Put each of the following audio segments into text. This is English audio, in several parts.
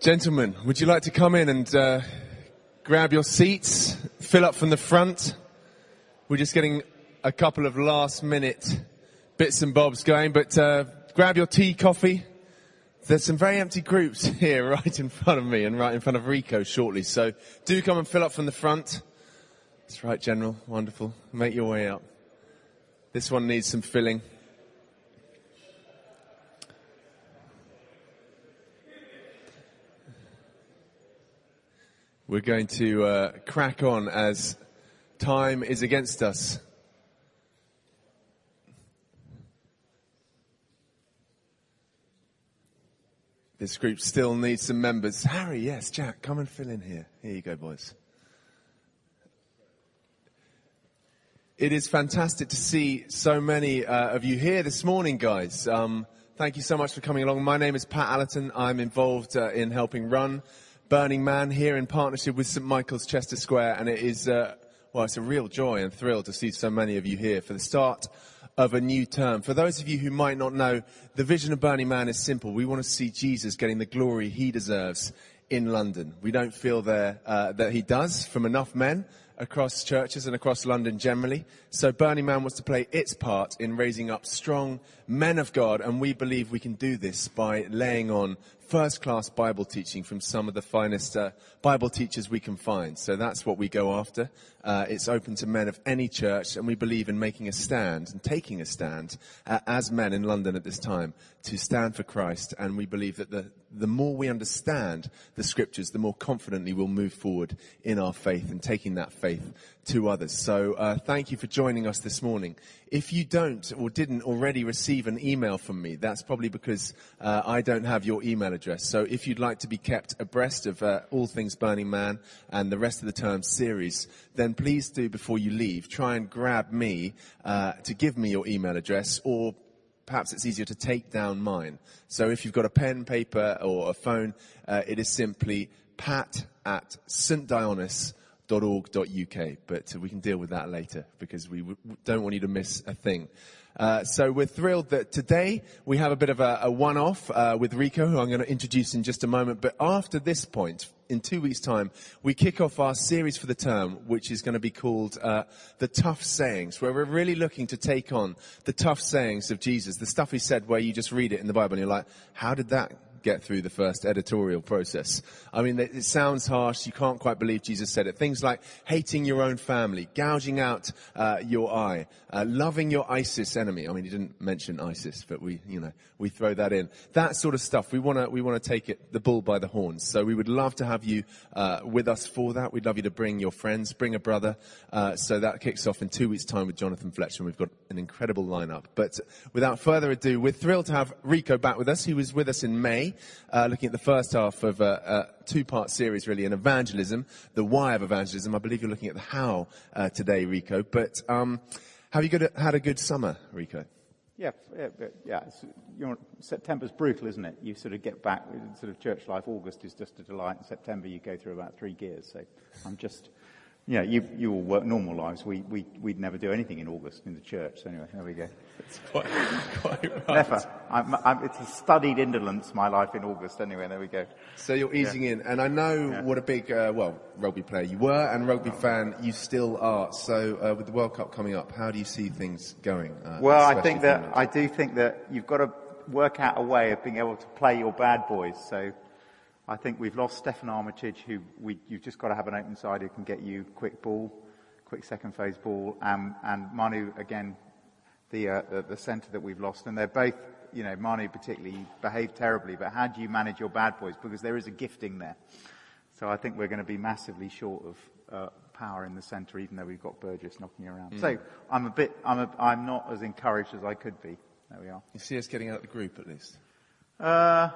Gentlemen, would you like to come in and uh, grab your seats, fill up from the front? We're just getting a couple of last minute bits and bobs going, but uh, grab your tea, coffee. There's some very empty groups here right in front of me and right in front of Rico shortly, so do come and fill up from the front. That's right, General. Wonderful. Make your way up. This one needs some filling. We're going to uh, crack on as time is against us. This group still needs some members. Harry, yes, Jack, come and fill in here. Here you go, boys. It is fantastic to see so many uh, of you here this morning, guys. Um, thank you so much for coming along. My name is Pat Allerton. I'm involved uh, in helping run Burning Man here in partnership with St Michael's Chester Square, and it is, uh, well, it's a real joy and thrill to see so many of you here for the start of a new term. For those of you who might not know, the vision of Burning Man is simple. We want to see Jesus getting the glory he deserves in London. We don't feel there uh, that he does from enough men across churches and across London generally. So Burning Man wants to play its part in raising up strong men of God, and we believe we can do this by laying on first class Bible teaching from some of the finest uh, Bible teachers we can find. So that's what we go after. Uh, it's open to men of any church, and we believe in making a stand and taking a stand uh, as men in London at this time to stand for Christ. And we believe that the, the more we understand the scriptures, the more confidently we'll move forward in our faith and taking that faith to others. So uh, thank you for joining us this morning. If you don't or didn't already receive an email from me, that's probably because uh, I don't have your email address. So if you'd like to be kept abreast of uh, all things Burning Man and the rest of the term series, then please do before you leave try and grab me uh, to give me your email address or perhaps it's easier to take down mine. So if you've got a pen, paper, or a phone, uh, it is simply pat at stdionis.org.uk. But we can deal with that later because we w- don't want you to miss a thing. Uh, so we're thrilled that today we have a bit of a, a one-off uh, with Rico, who I'm going to introduce in just a moment. But after this point, in two weeks' time, we kick off our series for the term, which is going to be called uh, the Tough Sayings, where we're really looking to take on the tough sayings of Jesus, the stuff he said, where you just read it in the Bible and you're like, how did that get through the first editorial process. I mean, it sounds harsh. You can't quite believe Jesus said it. Things like hating your own family, gouging out uh, your eye, uh, loving your ISIS enemy. I mean, he didn't mention ISIS, but we, you know, we throw that in. That sort of stuff. We want to, we want to take it the bull by the horns. So we would love to have you uh, with us for that. We'd love you to bring your friends, bring a brother. Uh, so that kicks off in two weeks' time with Jonathan Fletcher. We've got an incredible lineup. But without further ado, we're thrilled to have Rico back with us. He was with us in May, uh, looking at the first half of a, a two-part series, really, in evangelism, the why of evangelism. I believe you're looking at the how uh, today, Rico. But um, have you had a good summer, Rico? Yeah, yeah, yeah. You know, September's brutal, isn't it? You sort of get back, sort of church life. August is just a delight. In September, you go through about three gears. So I'm just, yeah, you, you all work normal lives. We, we, we'd never do anything in August in the church. So anyway, there we go. It's quite, quite right. Never. I'm, I'm, it's a studied indolence, my life in August. Anyway, there we go. So you're easing yeah. in. And I know yeah. what a big, uh, well, rugby player you were and rugby fan you still are. So uh, with the World Cup coming up, how do you see things going? Uh, well, I think that, I do think that you've got to work out a way of being able to play your bad boys. So I think we've lost Steffon Armitage, who we, you've just got to have an open side who can get you quick ball, quick second phase ball, um, and Manu again, the, uh, the, the centre that we've lost, and they're both, you know, Manu particularly behaved terribly. But how do you manage your bad boys? Because there is a gifting there. So I think we're going to be massively short of uh, power in the centre, even though we've got Burgess knocking around. Mm. So I'm a bit, I'm, a, I'm not as encouraged as I could be. There we are. You see us getting out of the group at least. Uh,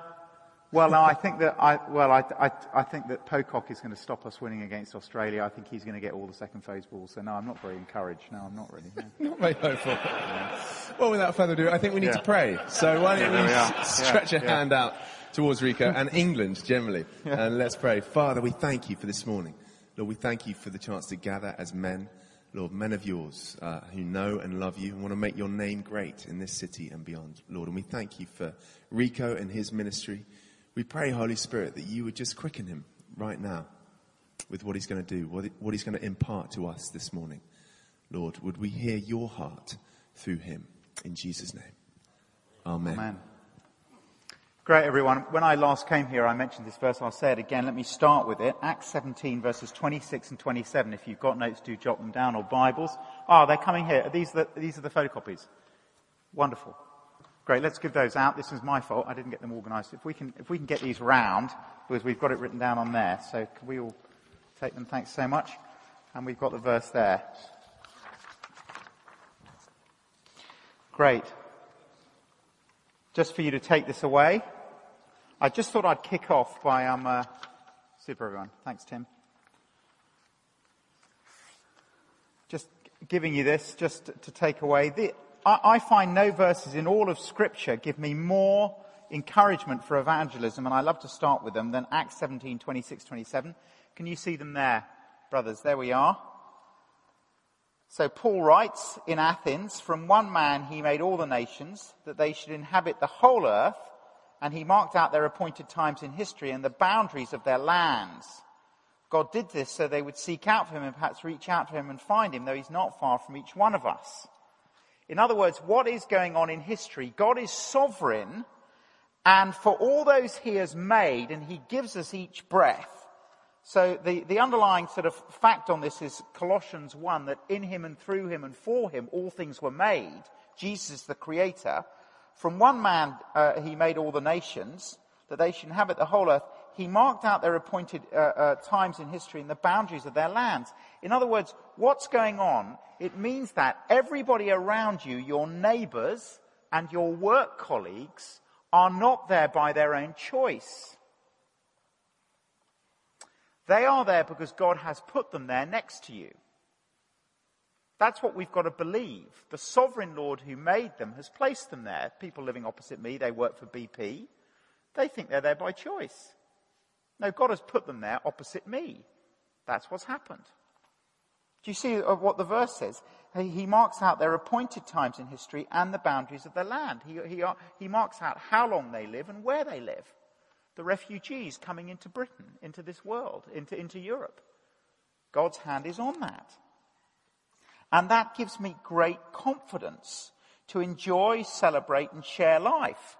well, no, I think that I, well, I, I, I think that Pocock is going to stop us winning against Australia. I think he's going to get all the second phase balls. So no, I'm not very encouraged. No, I'm not really. No. not very hopeful. Yeah. Well, without further ado, I think we need yeah. to pray. So why don't yeah, we stretch a hand out towards Rico and England generally, and let's pray. Father, we thank you for this morning. Lord, we thank you for the chance to gather as men. Lord, men of yours uh, who know and love you and want to make your name great in this city and beyond, Lord. And we thank you for Rico and his ministry. We pray, Holy Spirit, that you would just quicken him right now with what he's going to do, what, he's going to impart to us this morning. Lord, would we hear your heart through him? In Jesus' name. Amen. Amen. Great, everyone. When I last came here, I mentioned this verse. I'll say it again. Let me start with it. Acts 17, verses 26 and 27. If you've got notes, do jot them down or Bibles. Ah, oh, they're coming here. These the, these are the photocopies. Wonderful. Great. Let's give those out. This is my fault. I didn't get them organized. If we can, if we can get these round, because we've got it written down on there. So can we all take them? Thanks so much. And we've got the verse there. Great just for you to take this away. I just thought I'd kick off by, um, uh, super everyone. Thanks, Tim. Just giving you this, just to take away. The, I, I find no verses in all of scripture give me more encouragement for evangelism, and I love to start with them, than Acts 17, 26, 27. Can you see them there, brothers? There we are. So Paul writes in Athens, from one man he made all the nations, that they should inhabit the whole earth, and he marked out their appointed times in history and the boundaries of their lands. God did this so they would seek out for him and perhaps reach out to him and find him, though he's not far from each one of us. In other words, what is going on in history? God is sovereign, and for all those he has made, and he gives us each breath, so the, the underlying sort of fact on this is Colossians 1, that in him and through him and for him all things were made. Jesus the creator. From one man uh, he made all the nations, that they should inhabit the whole earth. He marked out their appointed uh, uh, times in history and the boundaries of their lands. In other words, what's going on? It means that everybody around you, your neighbors and your work colleagues, are not there by their own choice. They are there because God has put them there next to you. That's what we've got to believe. The sovereign Lord who made them has placed them there. People living opposite me, they work for BP. They think they're there by choice. No, God has put them there opposite me. That's what's happened. Do you see what the verse says? He marks out their appointed times in history and the boundaries of their land. He, he, uh, he marks out how long they live and where they live the refugees coming into Britain, into this world, into, into Europe. God's hand is on that. And that gives me great confidence to enjoy, celebrate, and share life.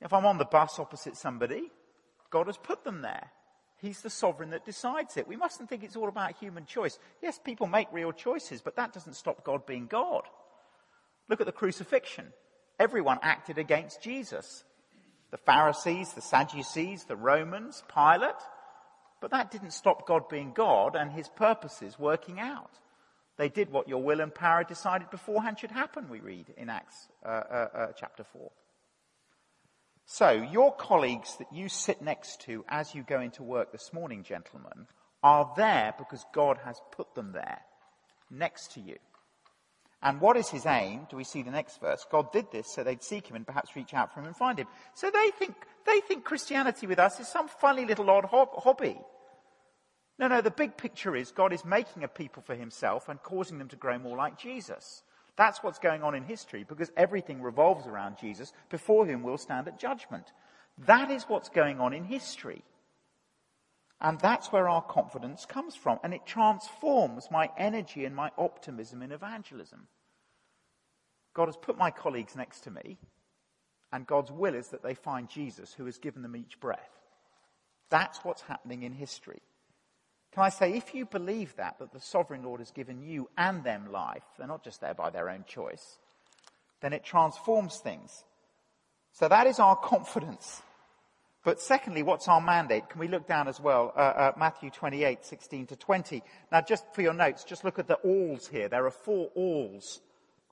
If I'm on the bus opposite somebody, God has put them there. He's the sovereign that decides it. We mustn't think it's all about human choice. Yes, people make real choices, but that doesn't stop God being God. Look at the crucifixion. Everyone acted against Jesus the Pharisees, the Sadducees, the Romans, Pilate. But that didn't stop God being God and his purposes working out. They did what your will and power decided beforehand should happen, we read in Acts uh, uh, uh, chapter 4. So, your colleagues that you sit next to as you go into work this morning, gentlemen, are there because God has put them there next to you. And what is his aim? Do we see the next verse? God did this so they'd seek him and perhaps reach out for him and find him. So they think, they think Christianity with us is some funny little odd hobby. No, no, the big picture is God is making a people for himself and causing them to grow more like Jesus. That's what's going on in history because everything revolves around Jesus before whom we'll stand at judgment. That is what's going on in history. And that's where our confidence comes from. And it transforms my energy and my optimism in evangelism. God has put my colleagues next to me, and God's will is that they find Jesus who has given them each breath. That's what's happening in history. Can I say, if you believe that, that the sovereign Lord has given you and them life, they're not just there by their own choice, then it transforms things. So that is our confidence. But secondly, what's our mandate? Can we look down as well? Uh, uh, Matthew 28, 16 to 20. Now, just for your notes, just look at the alls here. There are four alls.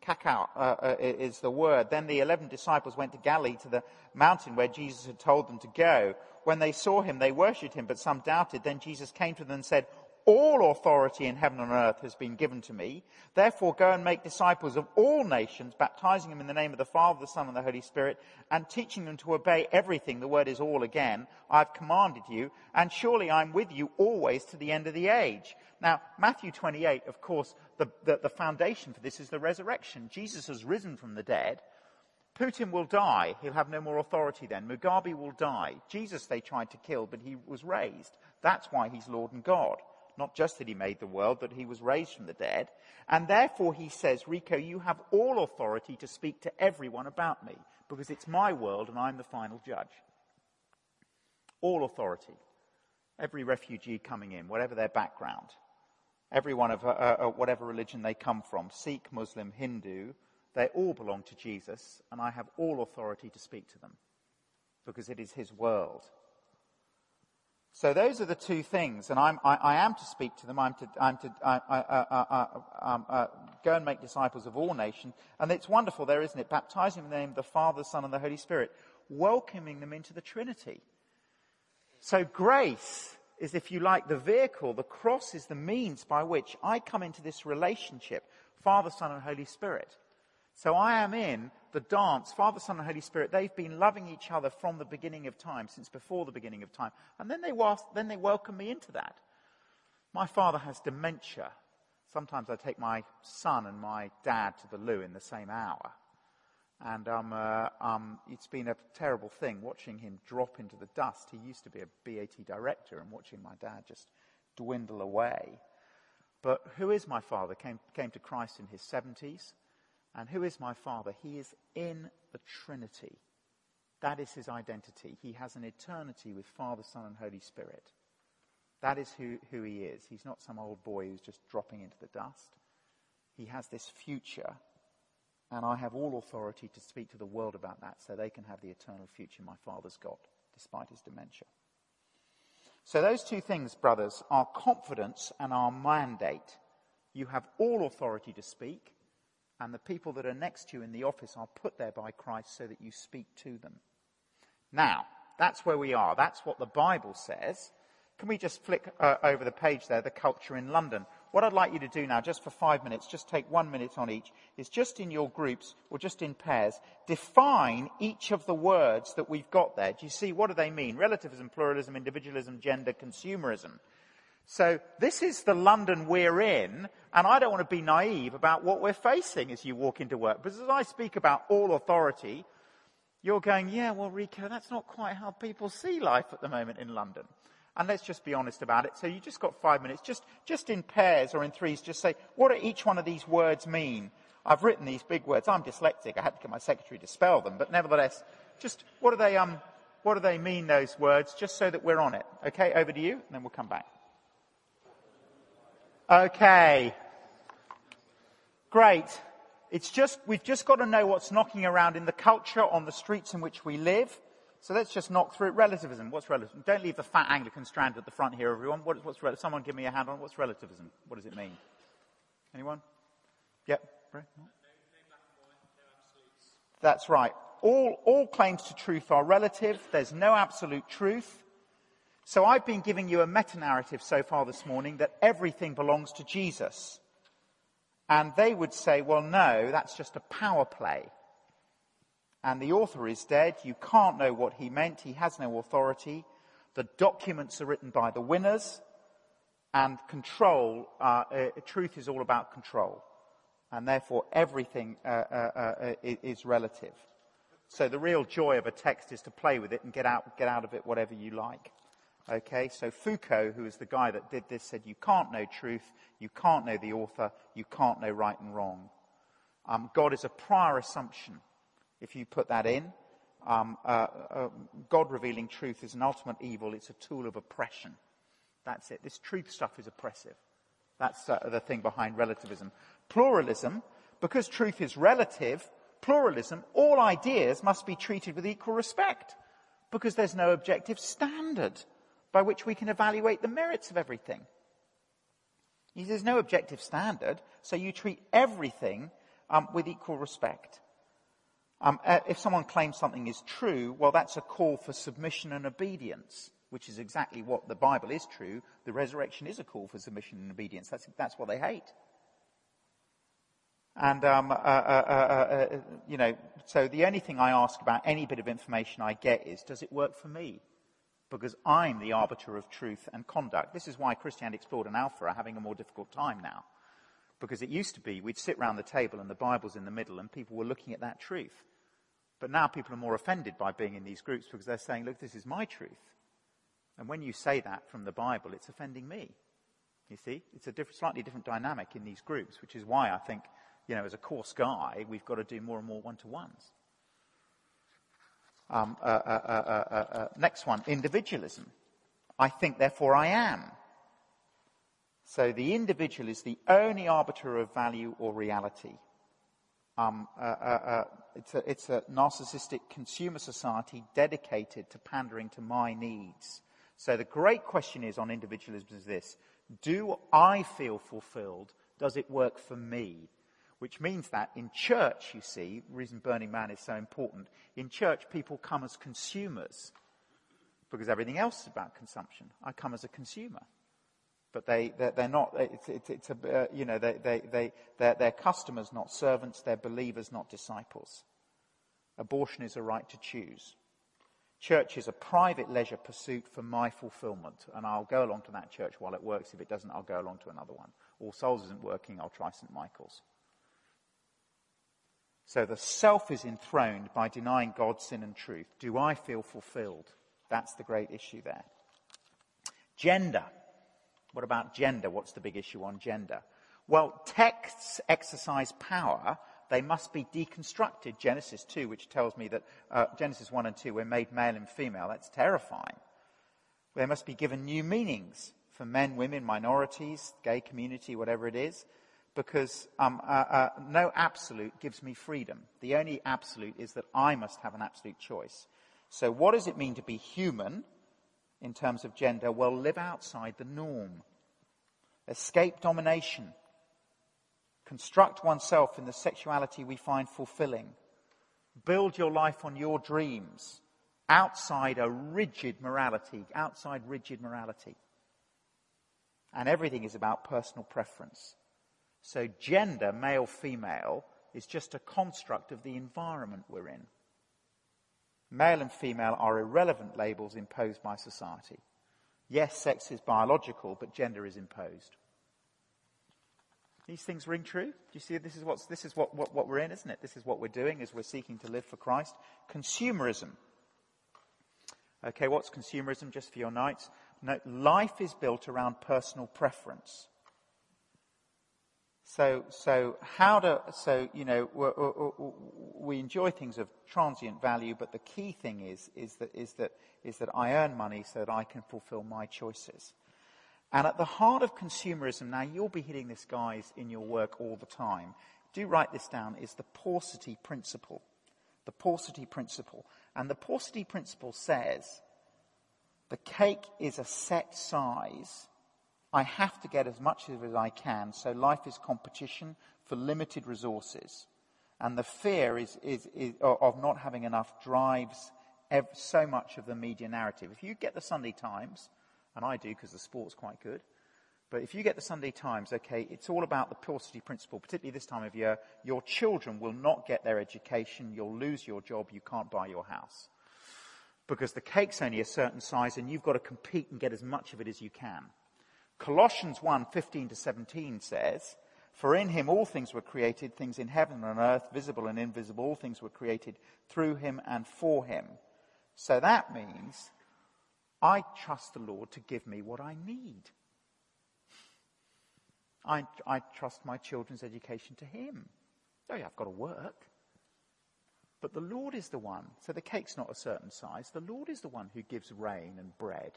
Kakao uh, uh, is the word. Then the eleven disciples went to Galilee to the mountain where Jesus had told them to go. When they saw him, they worshipped him, but some doubted. Then Jesus came to them and said, all authority in heaven and earth has been given to me. Therefore go and make disciples of all nations, baptizing them in the name of the Father, the Son, and the Holy Spirit, and teaching them to obey everything, the word is all again, I've commanded you, and surely I'm with you always to the end of the age. Now, Matthew 28, of course, the, the, the foundation for this is the resurrection. Jesus has risen from the dead. Putin will die. He'll have no more authority then. Mugabe will die. Jesus they tried to kill, but he was raised. That's why he's Lord and God. Not just that he made the world, but he was raised from the dead. And therefore he says, Rico, you have all authority to speak to everyone about me, because it's my world and I'm the final judge. All authority. Every refugee coming in, whatever their background, everyone of uh, uh, whatever religion they come from, Sikh, Muslim, Hindu, they all belong to Jesus, and I have all authority to speak to them because it is his world. So those are the two things, and I'm, I, I am to speak to them. I'm to, I'm to I, I, um, uh, go and make disciples of all nations. And it's wonderful there, isn't it? Baptizing them in the name of the Father, the Son, and the Holy Spirit, welcoming them into the Trinity. So grace is, if you like, the vehicle. The cross is the means by which I come into this relationship, Father, Son, and Holy Spirit. So I am in the dance, Father, Son, and Holy Spirit. They've been loving each other from the beginning of time, since before the beginning of time. And then they, then they welcome me into that. My father has dementia. Sometimes I take my son and my dad to the loo in the same hour. And um, uh, um, it's been a terrible thing watching him drop into the dust. He used to be a BAT director and watching my dad just dwindle away. But who is my father? Came, came to Christ in his 70s. And who is my Father? He is in the Trinity. That is his identity. He has an eternity with Father, Son, and Holy Spirit. That is who, who he is. He's not some old boy who's just dropping into the dust. He has this future, and I have all authority to speak to the world about that so they can have the eternal future my Father's got, despite his dementia. So, those two things, brothers, are confidence and our mandate. You have all authority to speak, and the people that are next to you in the office are put there by Christ so that you speak to them. Now, that's where we are. That's what the Bible says. Can we just flick uh, over the page there, the culture in London? What I'd like you to do now, just for five minutes, just take one minute on each, is just in your groups or just in pairs, define each of the words that we've got there. Do you see what do they mean? Relativism, pluralism, individualism, gender, consumerism. So this is the London we're in, and I don't want to be naive about what we're facing as you walk into work. Because as I speak about all authority, you're going, yeah, well, Rico, that's not quite how people see life at the moment in London. And let's just be honest about it. So you just got five minutes, just, just in pairs or in threes, just say, what do each one of these words mean? I've written these big words. I'm dyslexic. I had to get my secretary to spell them, but nevertheless, just what do they, um, what do they mean, those words, just so that we're on it? Okay, over to you, and then we'll come back. Okay. Great. It's just, we've just got to know what's knocking around in the culture on the streets in which we live. So let's just knock through it. Relativism. What's relativism? Don't leave the fat Anglican strand at the front here, everyone. What, what's Someone give me a hand on what's relativism? What does it mean? Anyone? Yep. That's right. All, all claims to truth are relative. There's no absolute truth. So I've been giving you a meta narrative so far this morning that everything belongs to Jesus. And they would say, well, no, that's just a power play. And the author is dead. You can't know what he meant. He has no authority. The documents are written by the winners. And control, uh, uh, truth is all about control. And therefore, everything uh, uh, uh is relative. So the real joy of a text is to play with it and get out, get out of it whatever you like. Okay, so Foucault, who is the guy that did this, said you can't know truth, you can't know the author, you can't know right and wrong. Um, God is a prior assumption. If you put that in, um, uh, uh, God revealing truth is an ultimate evil. It's a tool of oppression. That's it. This truth stuff is oppressive. That's uh, the thing behind relativism. Pluralism, because truth is relative, pluralism, all ideas must be treated with equal respect because there's no objective standard by which we can evaluate the merits of everything. There's no objective standard, so you treat everything um, with equal respect. Um, uh, if someone claims something is true, well, that's a call for submission and obedience, which is exactly what the Bible is true. The resurrection is a call for submission and obedience. That's, that's what they hate. And, um, uh, uh, uh, uh you know, so the only thing I ask about any bit of information I get is, does it work for me? Because I'm the arbiter of truth and conduct. This is why Christianity Explored and Alpha are having a more difficult time now. Because it used to be we'd sit round the table and the Bible's in the middle and people were looking at that truth. But now people are more offended by being in these groups because they're saying, look, this is my truth. And when you say that from the Bible, it's offending me. You see? It's a different, slightly different dynamic in these groups, which is why I think, you know, as a course guy, we've got to do more and more one to ones. Um, uh, uh, uh, next one, individualism. I think, therefore I am. So the individual is the only arbiter of value or reality. Um, uh, uh, uh, it's, a, it's, a, narcissistic consumer society dedicated to pandering to my needs. So the great question is on individualism is this. Do I feel fulfilled? Does it work for me? Which means that in church, you see, the reason Burning Man is so important, in church people come as consumers because everything else is about consumption. I come as a consumer. But they, they're, they're not, it's, it's, it's a, uh, you know, they, they, they, they're, they're customers, not servants. They're believers, not disciples. Abortion is a right to choose. Church is a private leisure pursuit for my fulfillment. And I'll go along to that church while it works. If it doesn't, I'll go along to another one. All Souls isn't working, I'll try St. Michael's. So the self is enthroned by denying God, sin, and truth. Do I feel fulfilled? That's the great issue there. Gender. What about gender? What's the big issue on gender? Well, texts exercise power. They must be deconstructed. Genesis 2, which tells me that uh, Genesis 1 and 2 were made male and female. That's terrifying. They must be given new meanings for men, women, minorities, gay community, whatever it is, because um, uh, uh, no absolute gives me freedom. The only absolute is that I must have an absolute choice. So, what does it mean to be human? in terms of gender, well, live outside the norm. Escape domination. Construct oneself in the sexuality we find fulfilling. Build your life on your dreams outside a rigid morality, outside rigid morality. And everything is about personal preference. So gender, male, female, is just a construct of the environment we're in. Male and female are irrelevant labels imposed by society. Yes, sex is biological, but gender is imposed. These things ring true. Do you see this is, what's, this is what, what, what we're in, isn't it? This is what we're doing as we're seeking to live for Christ. Consumerism. Okay, what's consumerism? Just for your nights. No, life is built around personal preference. So, so how to, so, you know, we enjoy things of transient value, but the key thing is, is that, is that, is that I earn money so that I can fulfill my choices. And at the heart of consumerism, now you'll be hitting this, guys, in your work all the time. Do write this down, is the paucity principle. The paucity principle. And the paucity principle says the cake is a set size I have to get as much of it as I can. So life is competition for limited resources. And the fear is, is, is of not having enough drives so much of the media narrative. If you get the Sunday Times, and I do because the sport's quite good, but if you get the Sunday Times, okay, it's all about the paucity principle, particularly this time of year. Your children will not get their education. You'll lose your job. You can't buy your house. Because the cake's only a certain size and you've got to compete and get as much of it as you can. Colossians 1 15 to 17 says, For in him all things were created, things in heaven and earth, visible and invisible, all things were created through him and for him. So that means I trust the Lord to give me what I need. I, I trust my children's education to him. Oh, yeah, I've got to work. But the Lord is the one. So the cake's not a certain size. The Lord is the one who gives rain and bread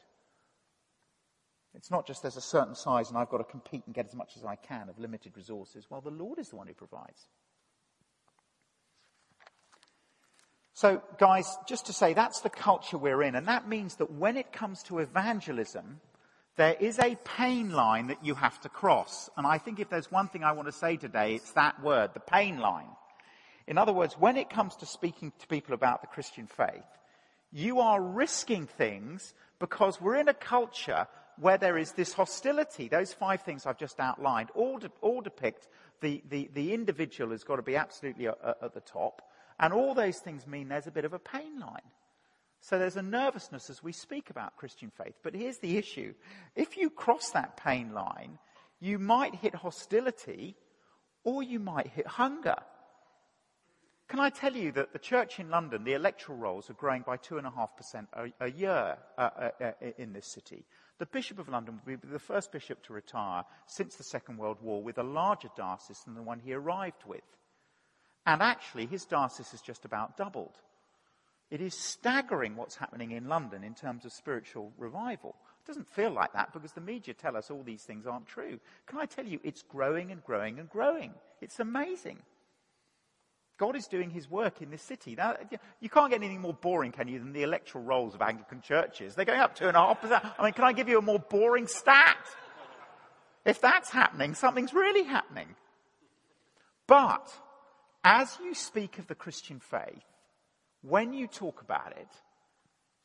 it's not just there's a certain size and I've got to compete and get as much as I can of limited resources. Well, the Lord is the one who provides. So, guys, just to say that's the culture we're in, and that means that when it comes to evangelism, there is a pain line that you have to cross. And I think if there's one thing I want to say today, it's that word, the pain line. In other words, when it comes to speaking to people about the Christian faith, you are risking things because we're in a culture where there is this hostility. Those five things I've just outlined all, de- all depict the, the, the, individual has got to be absolutely at, at the top. And all those things mean there's a bit of a pain line. So there's a nervousness as we speak about Christian faith. But here's the issue. If you cross that pain line, you might hit hostility or you might hit hunger. Can I tell you that the church in London, the electoral rolls are growing by 2.5% a, a year uh, uh, uh, in this city? The Bishop of London will be the first bishop to retire since the Second World War with a larger diocese than the one he arrived with. And actually, his diocese has just about doubled. It is staggering what's happening in London in terms of spiritual revival. It doesn't feel like that because the media tell us all these things aren't true. Can I tell you, it's growing and growing and growing. It's amazing. God is doing his work in this city. Now, you can't get anything more boring, can you, than the electoral rolls of Anglican churches? They're going up two and a half percent. I mean, can I give you a more boring stat? If that's happening, something's really happening. But, as you speak of the Christian faith, when you talk about it,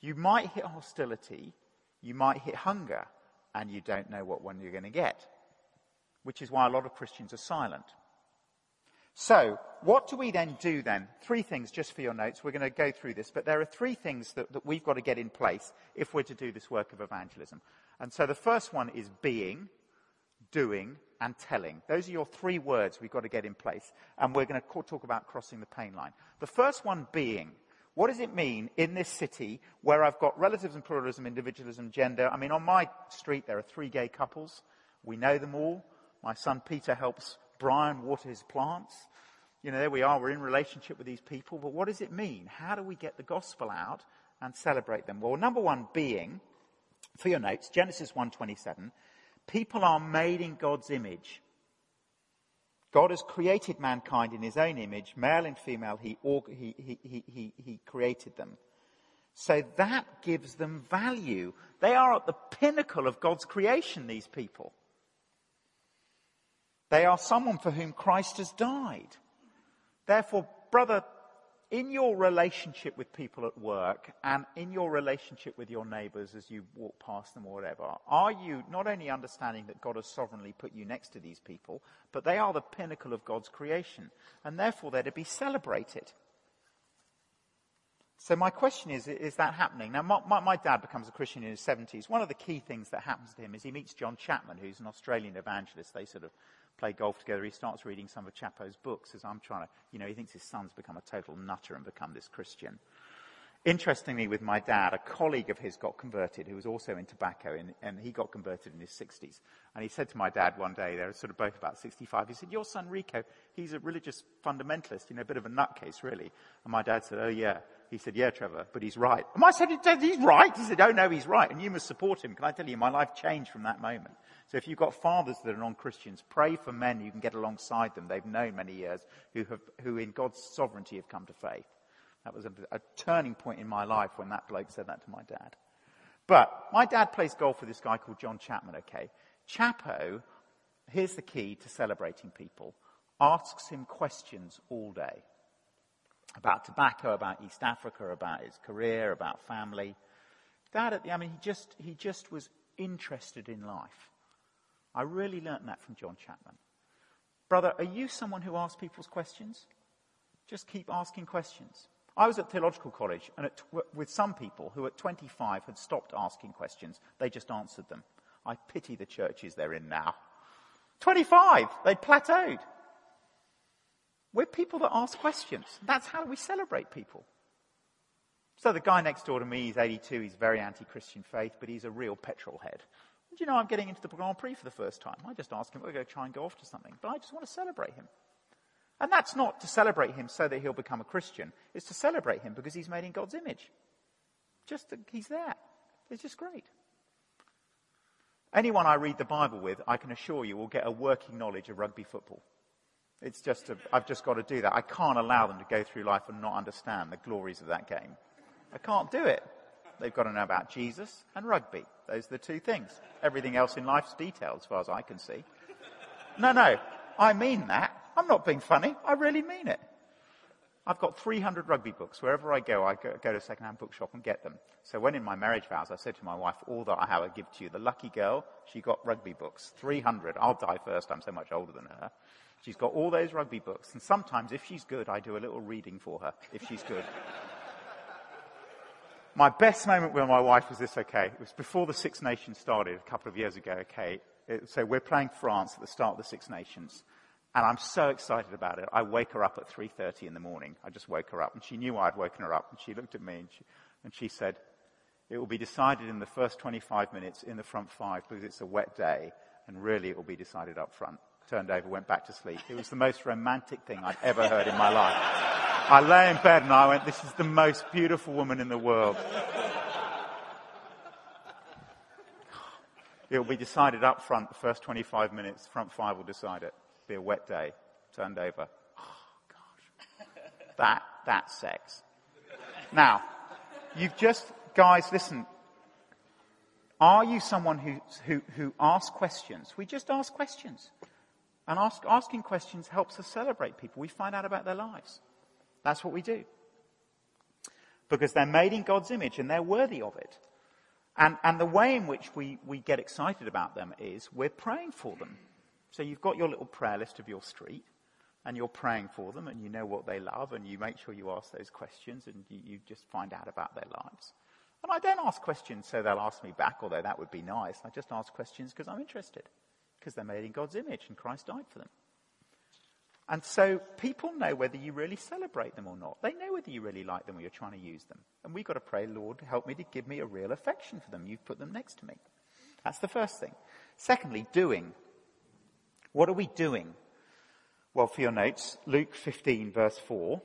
you might hit hostility, you might hit hunger, and you don't know what one you're going to get. Which is why a lot of Christians are silent. So, what do we then do then? Three things just for your notes. We're going to go through this, but there are three things that, that we've got to get in place if we're to do this work of evangelism. And so the first one is being, doing, and telling. Those are your three words we've got to get in place. And we're going to talk about crossing the pain line. The first one being. What does it mean in this city where I've got relatives relativism, pluralism, individualism, gender? I mean, on my street there are three gay couples. We know them all. My son Peter helps Brian water his plants. You know, there we are, we're in relationship with these people, but what does it mean? How do we get the gospel out and celebrate them? Well, number one being, for your notes, Genesis 1.27, people are made in God's image. God has created mankind in his own image, male and female, he, he, he, he, he created them. So that gives them value. They are at the pinnacle of God's creation, these people. They are someone for whom Christ has died. Therefore, brother, in your relationship with people at work and in your relationship with your neighbors as you walk past them or whatever, are you not only understanding that God has sovereignly put you next to these people, but they are the pinnacle of God's creation and therefore they're to be celebrated? So my question is, is that happening? Now, my, my, my, dad becomes a Christian in his 70s. One of the key things that happens to him is he meets John Chapman, who's an Australian evangelist. They sort of play golf together. He starts reading some of Chapo's books as I'm trying to, you know, he thinks his son's become a total nutter and become this Christian. Interestingly, with my dad, a colleague of his got converted who was also in tobacco, and, and he got converted in his 60s. And he said to my dad one day, they were sort of both about 65, he said, Your son Rico, he's a religious fundamentalist, you know, a bit of a nutcase, really. And my dad said, Oh, yeah. He said, Yeah, Trevor, but he's right. And I said, He's right. He said, Oh, no, he's right. And you must support him. Can I tell you, my life changed from that moment. So if you've got fathers that are non-Christians, pray for men you can get alongside them. They've known many years who have, who in God's sovereignty have come to faith. That was a, a turning point in my life when that bloke said that to my dad. But my dad plays golf with this guy called John Chapman, okay? Chapo, here's the key to celebrating people, asks him questions all day about tobacco, about East Africa, about his career, about family. Dad, at the, I mean, he just, he just was interested in life. I really learnt that from John Chapman. Brother, are you someone who asks people's questions? Just keep asking questions. I was at theological college and with some people who at 25 had stopped asking questions. They just answered them. I pity the churches they're in now. 25, they plateaued. We're people that ask questions. That's how we celebrate people. So the guy next door to me, he's 82, he's very anti-Christian faith, but he's a real petrol head. You know I'm getting into the Grand Prix for the first time? I just ask him, we're going to try and go off to something. But I just want to celebrate him. And that's not to celebrate him so that he'll become a Christian. It's to celebrate him because he's made in God's image. Just that he's there. It's just great. Anyone I read the Bible with, I can assure you, will get a working knowledge of rugby football. It's just, i I've just got to do that. I can't allow them to go through life and not understand the glories of that game. I can't do it. They've got to know about Jesus and rugby. Those are the two things. Everything else in life's detail, as far as I can see. No, no, I mean that. I'm not being funny. I really mean it. I've got 300 rugby books. Wherever I go, I go, go to a second-hand bookshop and get them. So when in my marriage vows, I said to my wife, all that I have I give to you. The lucky girl, she got rugby books. 300. I'll die first. I'm so much older than her. She's got all those rugby books. And sometimes, if she's good, I do a little reading for her, if she's good. My best moment with my wife was this, okay. It was before the Six Nations started a couple of years ago, okay. It, so we're playing France at the start of the Six Nations. And I'm so excited about it. I wake her up at 3.30 in the morning. I just woke her up and she knew I'd woken her up and she looked at me and she, and she said, it will be decided in the first 25 minutes in the front five because it's a wet day and really it will be decided up front. Turned over, went back to sleep. It was the most romantic thing I'd ever heard in my life. I lay in bed and I went, this is the most beautiful woman in the world. It will be decided up front, the first 25 minutes, front five will decide it. It'll Be a wet day, turned over. Oh, gosh. That, that's sex. Now, you've just, guys, listen. Are you someone who, who, who asks questions? We just ask questions. And ask, asking questions helps us celebrate people. We find out about their lives. That's what we do. Because they're made in God's image and they're worthy of it. And, and the way in which we, we get excited about them is we're praying for them. So you've got your little prayer list of your street, and you're praying for them, and you know what they love, and you make sure you ask those questions, and you, you just find out about their lives. And I don't ask questions so they'll ask me back, although that would be nice. I just ask questions because I'm interested, because they're made in God's image, and Christ died for them. And so people know whether you really celebrate them or not. They know whether you really like them or you're trying to use them. And we've got to pray, Lord, help me to give me a real affection for them. You've put them next to me. That's the first thing. Secondly, doing. What are we doing? Well, for your notes, Luke 15, verse 4.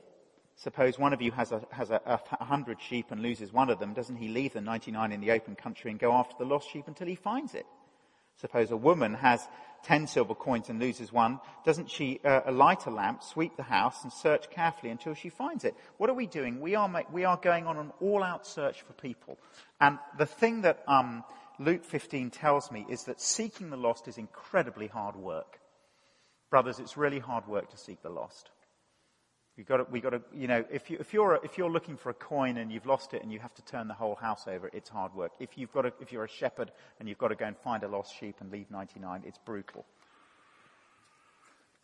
Suppose one of you has a, has a, a hundred sheep and loses one of them. Doesn't he leave the 99 in the open country and go after the lost sheep until he finds it? Suppose a woman has 10 silver coins and loses one. Doesn't she uh, light a lamp, sweep the house, and search carefully until she finds it? What are we doing? We are, we are going on an all out search for people. And the thing that um, Luke 15 tells me is that seeking the lost is incredibly hard work. Brothers, it's really hard work to seek the lost. We've got to, we got to, you know, if, you, if, you're if you're looking for a coin and you've lost it and you have to turn the whole house over, it's hard work. If, you've got to, if you're a shepherd and you've got to go and find a lost sheep and leave 99, it's brutal.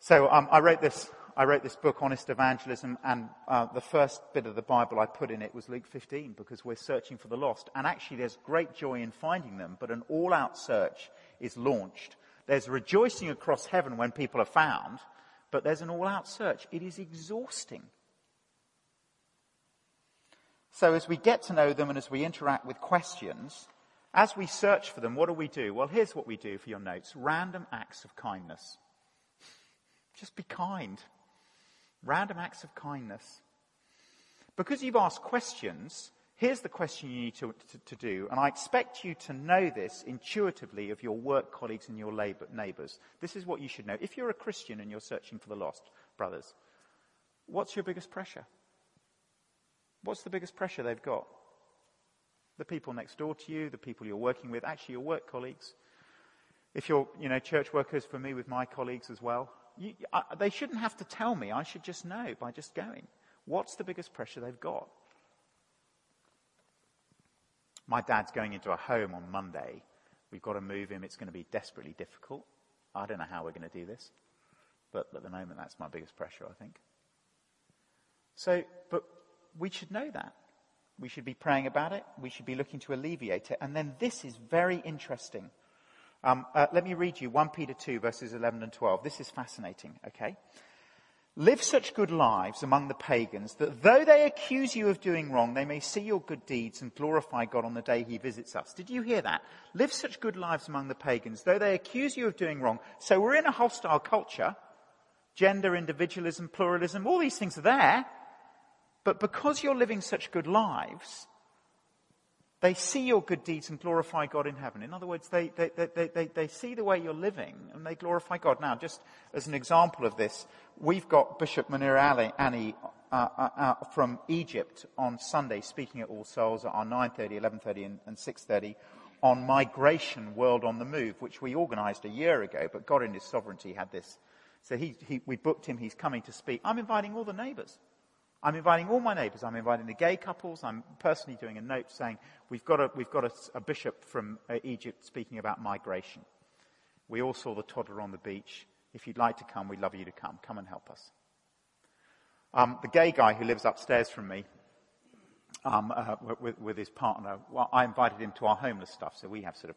So um, I wrote this. I wrote this book, Honest Evangelism, and uh, the first bit of the Bible I put in it was Luke 15 because we're searching for the lost. And actually, there's great joy in finding them, but an all-out search is launched. There's rejoicing across heaven when people are found, but there's an all out search. It is exhausting. So as we get to know them and as we interact with questions, as we search for them, what do we do? Well, here's what we do for your notes random acts of kindness. Just be kind. Random acts of kindness. Because you've asked questions, Here's the question you need to, to, to, do, and I expect you to know this intuitively of your work colleagues and your labor, neighbors. This is what you should know. If you're a Christian and you're searching for the lost, brothers, what's your biggest pressure? What's the biggest pressure they've got? The people next door to you, the people you're working with, actually your work colleagues. If you're, you know, church workers, for me with my colleagues as well, you, I, they shouldn't have to tell me. I should just know by just going. What's the biggest pressure they've got? My dad's going into a home on Monday. We've got to move him. It's going to be desperately difficult. I don't know how we're going to do this. But at the moment, that's my biggest pressure, I think. So, but we should know that. We should be praying about it. We should be looking to alleviate it. And then this is very interesting. Um, uh, let me read you 1 Peter 2, verses 11 and 12. This is fascinating, okay? Live such good lives among the pagans that though they accuse you of doing wrong, they may see your good deeds and glorify God on the day he visits us. Did you hear that? Live such good lives among the pagans, though they accuse you of doing wrong. So we're in a hostile culture. Gender, individualism, pluralism, all these things are there. But because you're living such good lives, they see your good deeds and glorify God in heaven. In other words, they, they, they, they, they see the way you're living and they glorify God. Now, just as an example of this, we've got Bishop Mouneer Ali, Anis uh, uh, uh, from Egypt on Sunday speaking at All Souls at our 9.30, 11.30 and, and 6.30 on Migration World on the Move, which we organized a year ago, but God in His sovereignty had this. So he, he, we booked him, he's coming to speak. I'm inviting all the neighbors. I'm inviting all my neighbours. I'm inviting the gay couples. I'm personally doing a note saying we've got a, we've got a, a bishop from uh, Egypt speaking about migration. We all saw the toddler on the beach. If you'd like to come, we'd love you to come. Come and help us. Um, the gay guy who lives upstairs from me, um, uh, with, with, his partner, well, I invited him to our homeless stuff. So we have sort of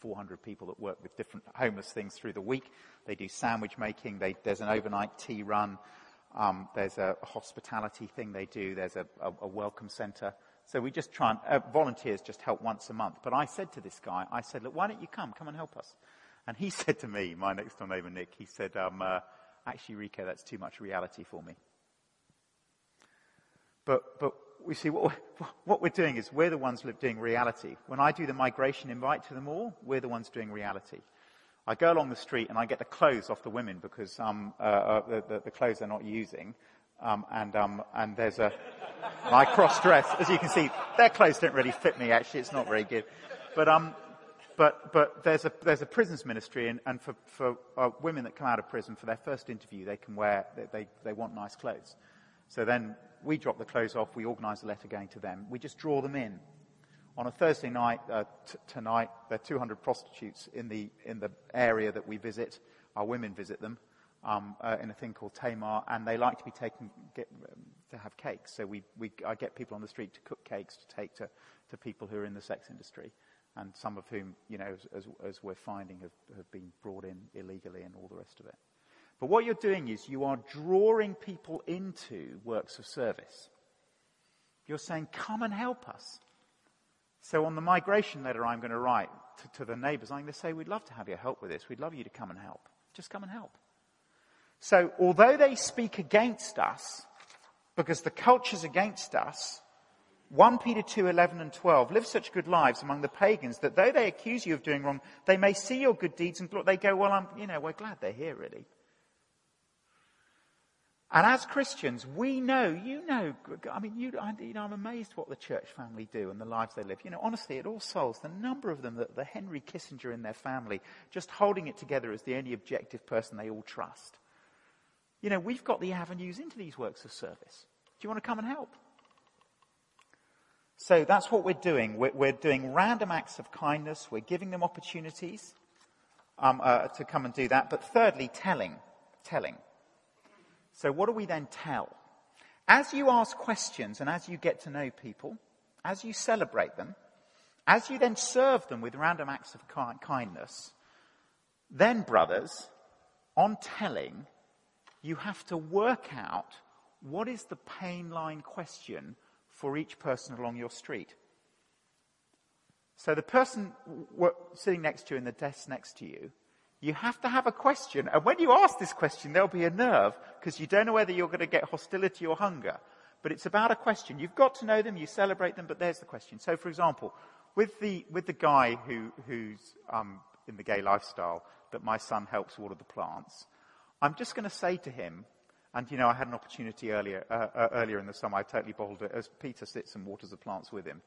400 people that work with different homeless things through the week. They do sandwich making. They, there's an overnight tea run. Um, there's a hospitality thing they do. There's a, a, a welcome center. So we just try and, uh, volunteers just help once a month. But I said to this guy, I said, look, why don't you come? Come and help us. And he said to me, my next door neighbor Nick, he said, um, uh, actually, Rico, that's too much reality for me. But, but we see what, what we're doing is we're the ones doing reality. When I do the migration invite to them all, we're the ones doing reality. I go along the street and I get the clothes off the women because um, uh, uh, the, the, the, clothes they're not using. Um, and, um, and there's a, my cross dress, as you can see, their clothes don't really fit me actually, it's not very good. But, um, but, but there's a, there's a prisons ministry and, and for, for uh, women that come out of prison for their first interview, they can wear, they, they, they want nice clothes. So then we drop the clothes off, we organise a letter going to them. We just draw them in. On a Thursday night, uh, t- tonight, there are 200 prostitutes in the, in the area that we visit. Our women visit them um, uh, in a thing called Tamar, and they like to be taken get, um, to have cakes. So we, we, I get people on the street to cook cakes to take to, to people who are in the sex industry, and some of whom, you know, as, as, as we're finding, have, have been brought in illegally and all the rest of it. But what you're doing is you are drawing people into works of service. You're saying, come and help us. So on the migration letter I'm going to write to, to the neighbours, I'm going to say, we'd love to have your help with this. We'd love you to come and help. Just come and help. So although they speak against us, because the culture's against us, 1 Peter 2, 11 and 12, live such good lives among the pagans that though they accuse you of doing wrong, they may see your good deeds and they go, well, I'm, you know, we're glad they're here really. And as Christians, we know, you know, I mean, you, I, you know, I'm amazed what the church family do and the lives they live. You know, honestly, at All Souls, the number of them that the Henry Kissinger in their family, just holding it together as the only objective person they all trust. You know, we've got the avenues into these works of service. Do you want to come and help? So that's what we're doing. We're, we're doing random acts of kindness. We're giving them opportunities um, uh, to come and do that. But thirdly, telling. Telling. So what do we then tell? As you ask questions and as you get to know people, as you celebrate them, as you then serve them with random acts of kindness, then, brothers, on telling, you have to work out what is the pain line question for each person along your street. So the person sitting next to you in the desk next to you you have to have a question. And when you ask this question, there'll be a nerve because you don't know whether you're going to get hostility or hunger. But it's about a question. You've got to know them, you celebrate them, but there's the question. So, for example, with the, with the guy who, who's um, in the gay lifestyle that my son helps water the plants, I'm just going to say to him, and you know, I had an opportunity earlier, uh, uh, earlier in the summer, I totally bottled it, as Peter sits and waters the plants with him.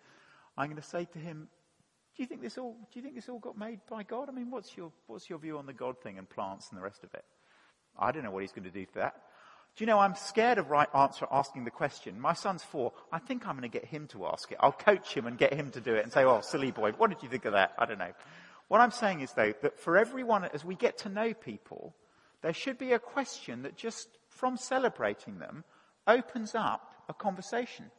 I'm going to say to him, do you think this all, do you think this all got made by God? I mean, what's your, what's your view on the God thing and plants and the rest of it? I don't know what he's going to do for that. Do you know, I'm scared of right answer asking the question. My son's four. I think I'm going to get him to ask it. I'll coach him and get him to do it and say, oh, silly boy, what did you think of that? I don't know. What I'm saying is though, that for everyone, as we get to know people, there should be a question that just from celebrating them opens up a conversation.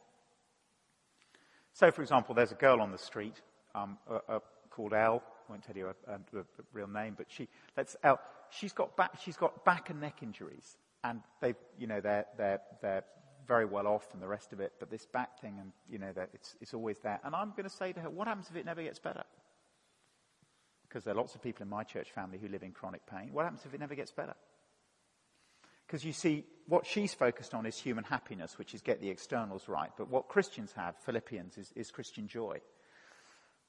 So for example, there's a girl on the street um, called Elle. I won't tell you the real name, but she, that's Elle. She's got back, she's got back and neck injuries, and they, you know, they're they're they're very well off and the rest of it. But this back thing, and you know, it's it's always there. And I'm going to say to her, what happens if it never gets better? Because there are lots of people in my church family who live in chronic pain. What happens if it never gets better? Because you see, what she's focused on is human happiness, which is get the externals right. But what Christians have, Philippians, is, is Christian joy.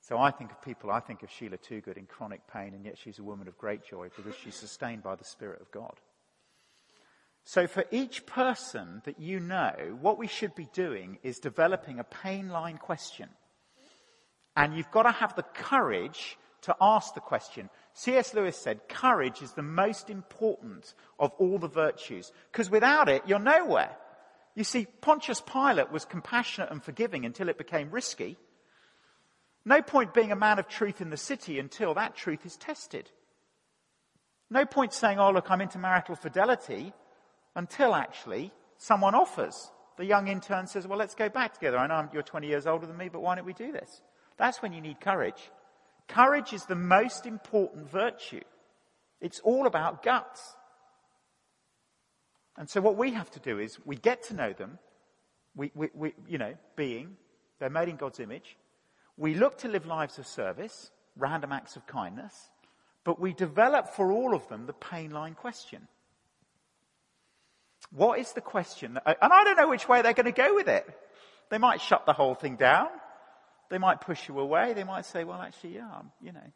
So I think of people, I think of Sheila Toogood in chronic pain, and yet she's a woman of great joy because she's sustained by the Spirit of God. So for each person that you know, what we should be doing is developing a pain line question. And you've got to have the courage to ask the question. C.S. Lewis said, courage is the most important of all the virtues, because without it, you're nowhere. You see, Pontius Pilate was compassionate and forgiving until it became risky. No point being a man of truth in the city until that truth is tested. No point saying, oh, look, I'm into marital fidelity until actually someone offers. The young intern says, well, let's go back together. I know you're 20 years older than me, but why don't we do this? That's when you need courage. Courage is the most important virtue. It's all about guts. And so what we have to do is we get to know them. We, we, we, you know, being, they're made in God's image. We look to live lives of service, random acts of kindness, but we develop for all of them the pain line question. What is the question? and I don't know which way they're going to go with it. They might shut the whole thing down. They might push you away. They might say, well, actually, yeah, you know.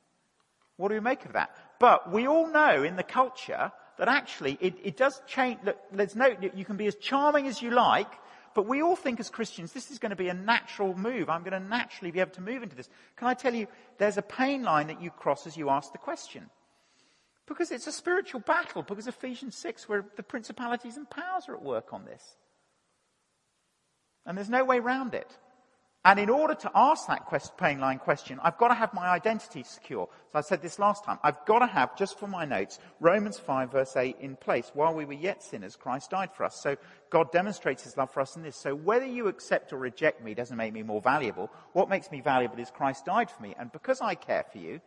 What do we make of that? But we all know in the culture that actually it, it does change. Look, there's no, you can be as charming as you like, but we all think as Christians this is going to be a natural move. I'm going to naturally be able to move into this. Can I tell you, there's a pain line that you cross as you ask the question. Because it's a spiritual battle, because Ephesians 6, where the principalities and powers are at work on this. And there's no way around it. And in order to ask that quest, pain line question, I've got to have my identity secure. So I said this last time. I've got to have, just for my notes, Romans 5 verse 8 in place. While we were yet sinners, Christ died for us. So God demonstrates his love for us in this. So whether you accept or reject me doesn't make me more valuable. What makes me valuable is Christ died for me. And because I care for you,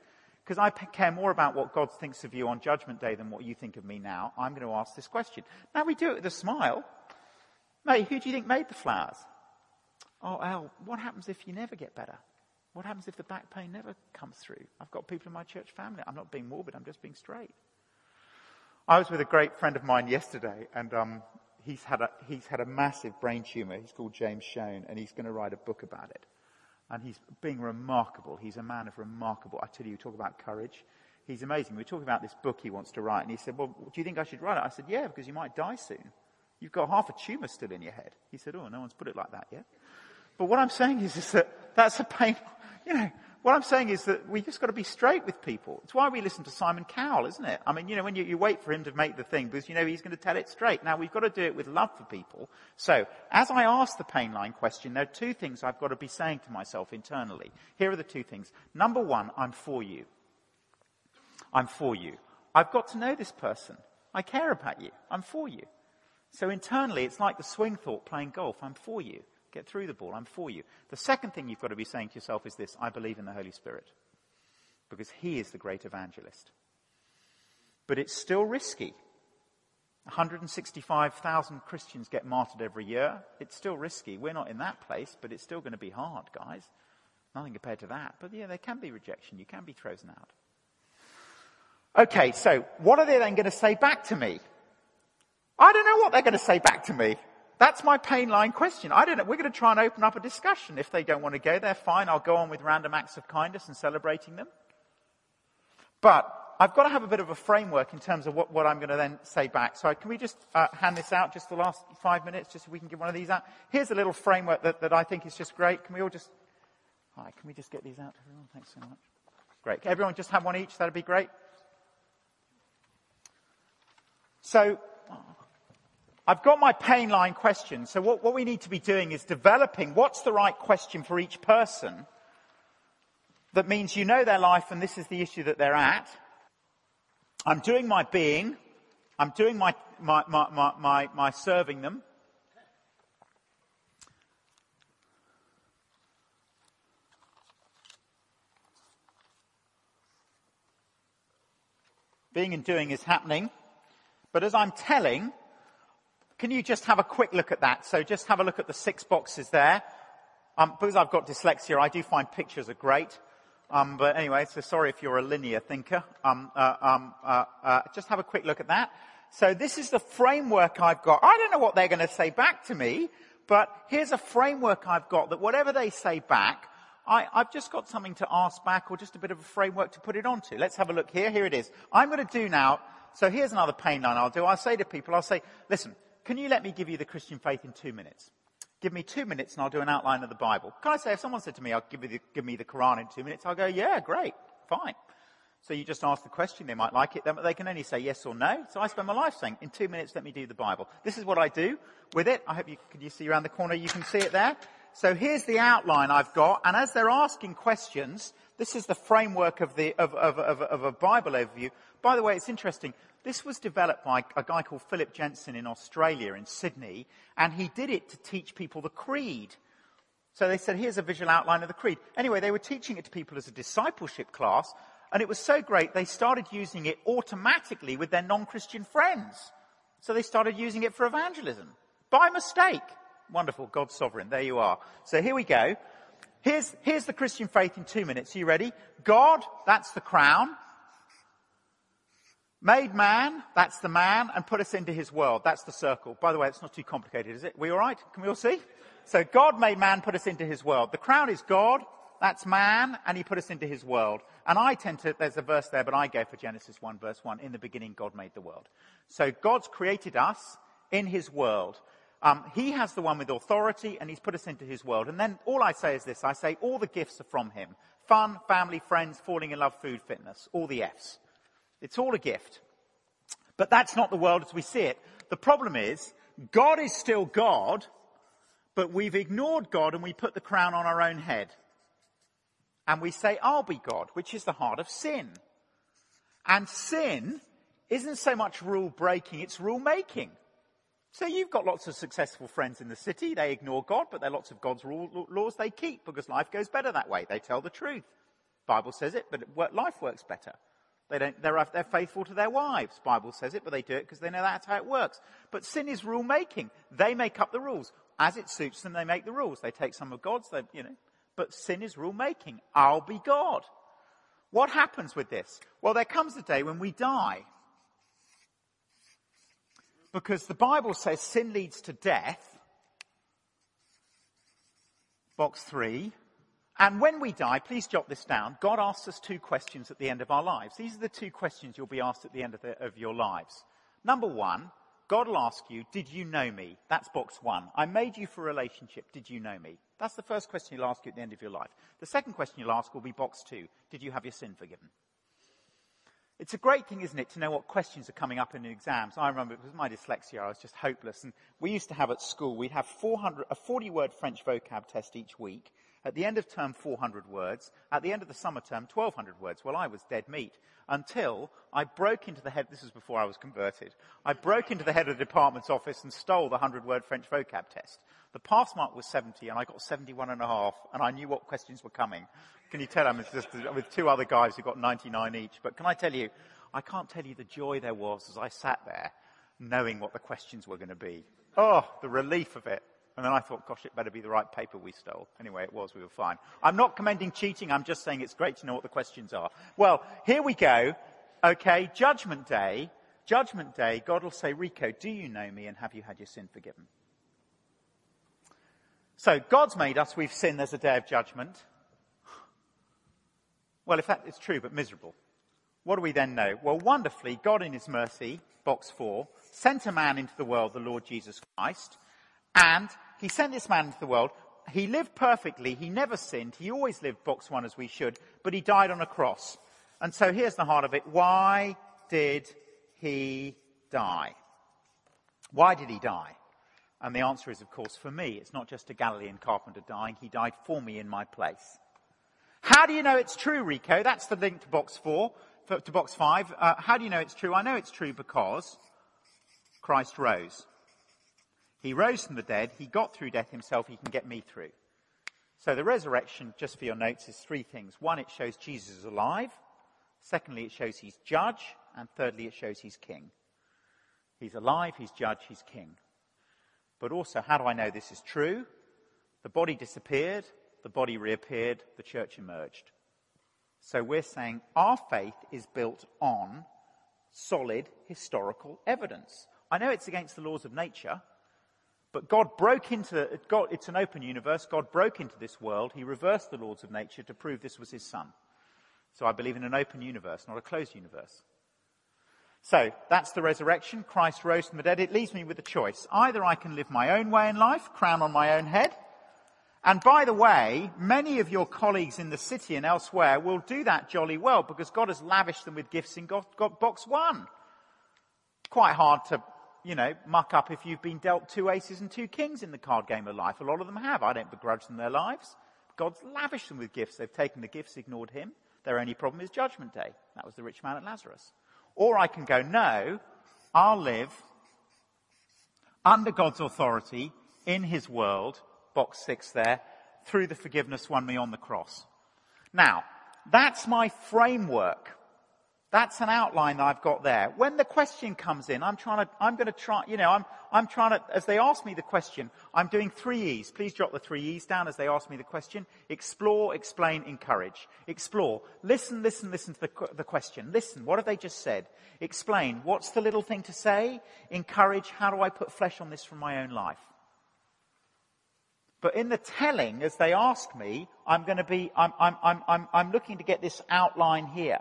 because I care more about what God thinks of you on judgment day than what you think of me now, I'm going to ask this question. Now we do it with a smile. Mate, who do you think made the flowers? Oh, Al, what happens if you never get better? What happens if the back pain never comes through? I've got people in my church family. I'm not being morbid, I'm just being straight. I was with a great friend of mine yesterday, and um, he's, had a, he's had a massive brain tumor. He's called James Schoen, and he's going to write a book about it. And he's being remarkable. He's a man of remarkable. I tell you, you talk about courage. He's amazing. We are talking about this book he wants to write, and he said, Well, do you think I should write it? I said, Yeah, because you might die soon. You've got half a tumor still in your head. He said, Oh, no one's put it like that yet. But what I'm saying is, is that that's a pain. You know, what I'm saying is that we just got to be straight with people. It's why we listen to Simon Cowell, isn't it? I mean, you know, when you, you wait for him to make the thing because you know he's going to tell it straight. Now we've got to do it with love for people. So, as I ask the pain line question, there are two things I've got to be saying to myself internally. Here are the two things. Number one, I'm for you. I'm for you. I've got to know this person. I care about you. I'm for you. So internally, it's like the swing thought playing golf. I'm for you. Get through the ball. I'm for you. The second thing you've got to be saying to yourself is this I believe in the Holy Spirit. Because He is the great evangelist. But it's still risky. 165,000 Christians get martyred every year. It's still risky. We're not in that place, but it's still going to be hard, guys. Nothing compared to that. But yeah, there can be rejection. You can be thrown out. Okay, so what are they then going to say back to me? I don't know what they're going to say back to me. That's my pain line question. I don't know. We're going to try and open up a discussion. If they don't want to go there, fine. I'll go on with random acts of kindness and celebrating them. But I've got to have a bit of a framework in terms of what, what I'm going to then say back. So can we just uh, hand this out just the last five minutes, just so we can give one of these out? Here's a little framework that, that I think is just great. Can we all just, hi, can we just get these out to everyone? Thanks so much. Great. Everyone just have one each? That'd be great. So, I've got my pain line question. So what, what we need to be doing is developing what's the right question for each person that means you know their life and this is the issue that they're at. I'm doing my being. I'm doing my, my, my, my, my, my serving them. Being and doing is happening. But as I'm telling, can you just have a quick look at that? So just have a look at the six boxes there. Um, because I've got dyslexia, I do find pictures are great. Um, but anyway, so sorry if you're a linear thinker. Um, uh, um, uh, uh, just have a quick look at that. So this is the framework I've got. I don't know what they're going to say back to me, but here's a framework I've got that whatever they say back, I, have just got something to ask back or just a bit of a framework to put it onto. Let's have a look here. Here it is. I'm going to do now. So here's another pain line I'll do. I'll say to people, I'll say, listen, can you let me give you the Christian faith in two minutes? Give me two minutes and I'll do an outline of the Bible. Can I say, if someone said to me, I'll give, you the, give me the Quran in two minutes, I'll go, yeah, great, fine. So you just ask the question, they might like it, but they can only say yes or no. So I spend my life saying, in two minutes, let me do the Bible. This is what I do with it. I hope you, can you see around the corner, you can see it there. So here's the outline I've got, and as they're asking questions, this is the framework of, the, of, of, of, of a Bible overview. By the way, it's interesting. This was developed by a guy called Philip Jensen in Australia, in Sydney, and he did it to teach people the creed. So they said, here's a visual outline of the creed. Anyway, they were teaching it to people as a discipleship class, and it was so great they started using it automatically with their non-Christian friends. So they started using it for evangelism. By mistake. Wonderful, God's sovereign. There you are. So here we go. Here's, here's the Christian faith in two minutes. Are you ready? God, that's the crown. Made man, that's the man, and put us into his world. That's the circle. By the way, it's not too complicated, is it? We alright? Can we all see? So God made man, put us into his world. The crown is God, that's man, and he put us into his world. And I tend to, there's a verse there, but I go for Genesis 1 verse 1. In the beginning, God made the world. So God's created us in his world. Um, he has the one with authority and he's put us into his world. And then all I say is this. I say all the gifts are from him. Fun, family, friends, falling in love, food, fitness. All the F's. It's all a gift. But that's not the world as we see it. The problem is, God is still God, but we've ignored God and we put the crown on our own head. And we say, I'll be God, which is the heart of sin. And sin isn't so much rule breaking, it's rule making. So you've got lots of successful friends in the city. They ignore God, but there are lots of God's rule, laws they keep because life goes better that way. They tell the truth. Bible says it, but life works better. They don't, they're, they're faithful to their wives. Bible says it, but they do it because they know that's how it works. But sin is rule making. They make up the rules. As it suits them, they make the rules. They take some of God's, they, you know. But sin is rule making. I'll be God. What happens with this? Well, there comes a day when we die. Because the Bible says sin leads to death. Box three. And when we die, please jot this down. God asks us two questions at the end of our lives. These are the two questions you'll be asked at the end of, the, of your lives. Number one, God will ask you, did you know me? That's box one. I made you for a relationship. Did you know me? That's the first question he'll ask you at the end of your life. The second question you'll ask will be box two. Did you have your sin forgiven? It's a great thing, isn't it, to know what questions are coming up in the exams. I remember it was my dyslexia. I was just hopeless. And we used to have at school, we'd have 400, a 40 word French vocab test each week. At the end of term, 400 words. At the end of the summer term, 1200 words. Well, I was dead meat until I broke into the head, this was before I was converted. I broke into the head of the department's office and stole the 100 word French vocab test. The pass mark was 70 and I got 71 and a half and I knew what questions were coming. Can you tell I'm just uh, with two other guys who got 99 each? But can I tell you, I can't tell you the joy there was as I sat there knowing what the questions were going to be. Oh, the relief of it. And then I thought, gosh, it better be the right paper we stole. Anyway, it was, we were fine. I'm not commending cheating, I'm just saying it's great to know what the questions are. Well, here we go. Okay, Judgment Day. Judgment Day, God will say, Rico, do you know me and have you had your sin forgiven? So, God's made us, we've sinned, there's a day of judgment. Well, if that is true, but miserable. What do we then know? Well, wonderfully, God in His mercy, box four, sent a man into the world, the Lord Jesus Christ, and He sent this man into the world. He lived perfectly. He never sinned. He always lived box one as we should, but He died on a cross. And so here's the heart of it. Why did He die? Why did He die? And the answer is, of course, for me. It's not just a Galilean carpenter dying. He died for me in my place. How do you know it's true, Rico? That's the link to box four, to box five. Uh, how do you know it's true? I know it's true because Christ rose. He rose from the dead. He got through death himself. He can get me through. So the resurrection, just for your notes, is three things. One, it shows Jesus is alive. Secondly, it shows he's judge. And thirdly, it shows he's king. He's alive, he's judge, he's king. But also, how do I know this is true? The body disappeared. The body reappeared, the church emerged. So we're saying our faith is built on solid historical evidence. I know it's against the laws of nature, but God broke into, God, it's an open universe. God broke into this world. He reversed the laws of nature to prove this was his son. So I believe in an open universe, not a closed universe. So that's the resurrection. Christ rose from the dead. It leaves me with a choice. Either I can live my own way in life, crown on my own head, and by the way, many of your colleagues in the city and elsewhere will do that jolly well because God has lavished them with gifts in God, God box one. Quite hard to, you know, muck up if you've been dealt two aces and two kings in the card game of life. A lot of them have. I don't begrudge them their lives. God's lavished them with gifts. They've taken the gifts, ignored him. Their only problem is judgment day. That was the rich man at Lazarus. Or I can go, no, I'll live under God's authority in his world box six there, through the forgiveness won me on the cross. Now, that's my framework. That's an outline that I've got there. When the question comes in, I'm trying to, I'm going to try, you know, I'm, I'm trying to, as they ask me the question, I'm doing three E's. Please jot the three E's down as they ask me the question. Explore, explain, encourage. Explore. Listen, listen, listen to the, the question. Listen, what have they just said? Explain. What's the little thing to say? Encourage. How do I put flesh on this from my own life? But in the telling, as they ask me, I'm going to be, I'm, I'm, I'm, I'm, I'm looking to get this outline here.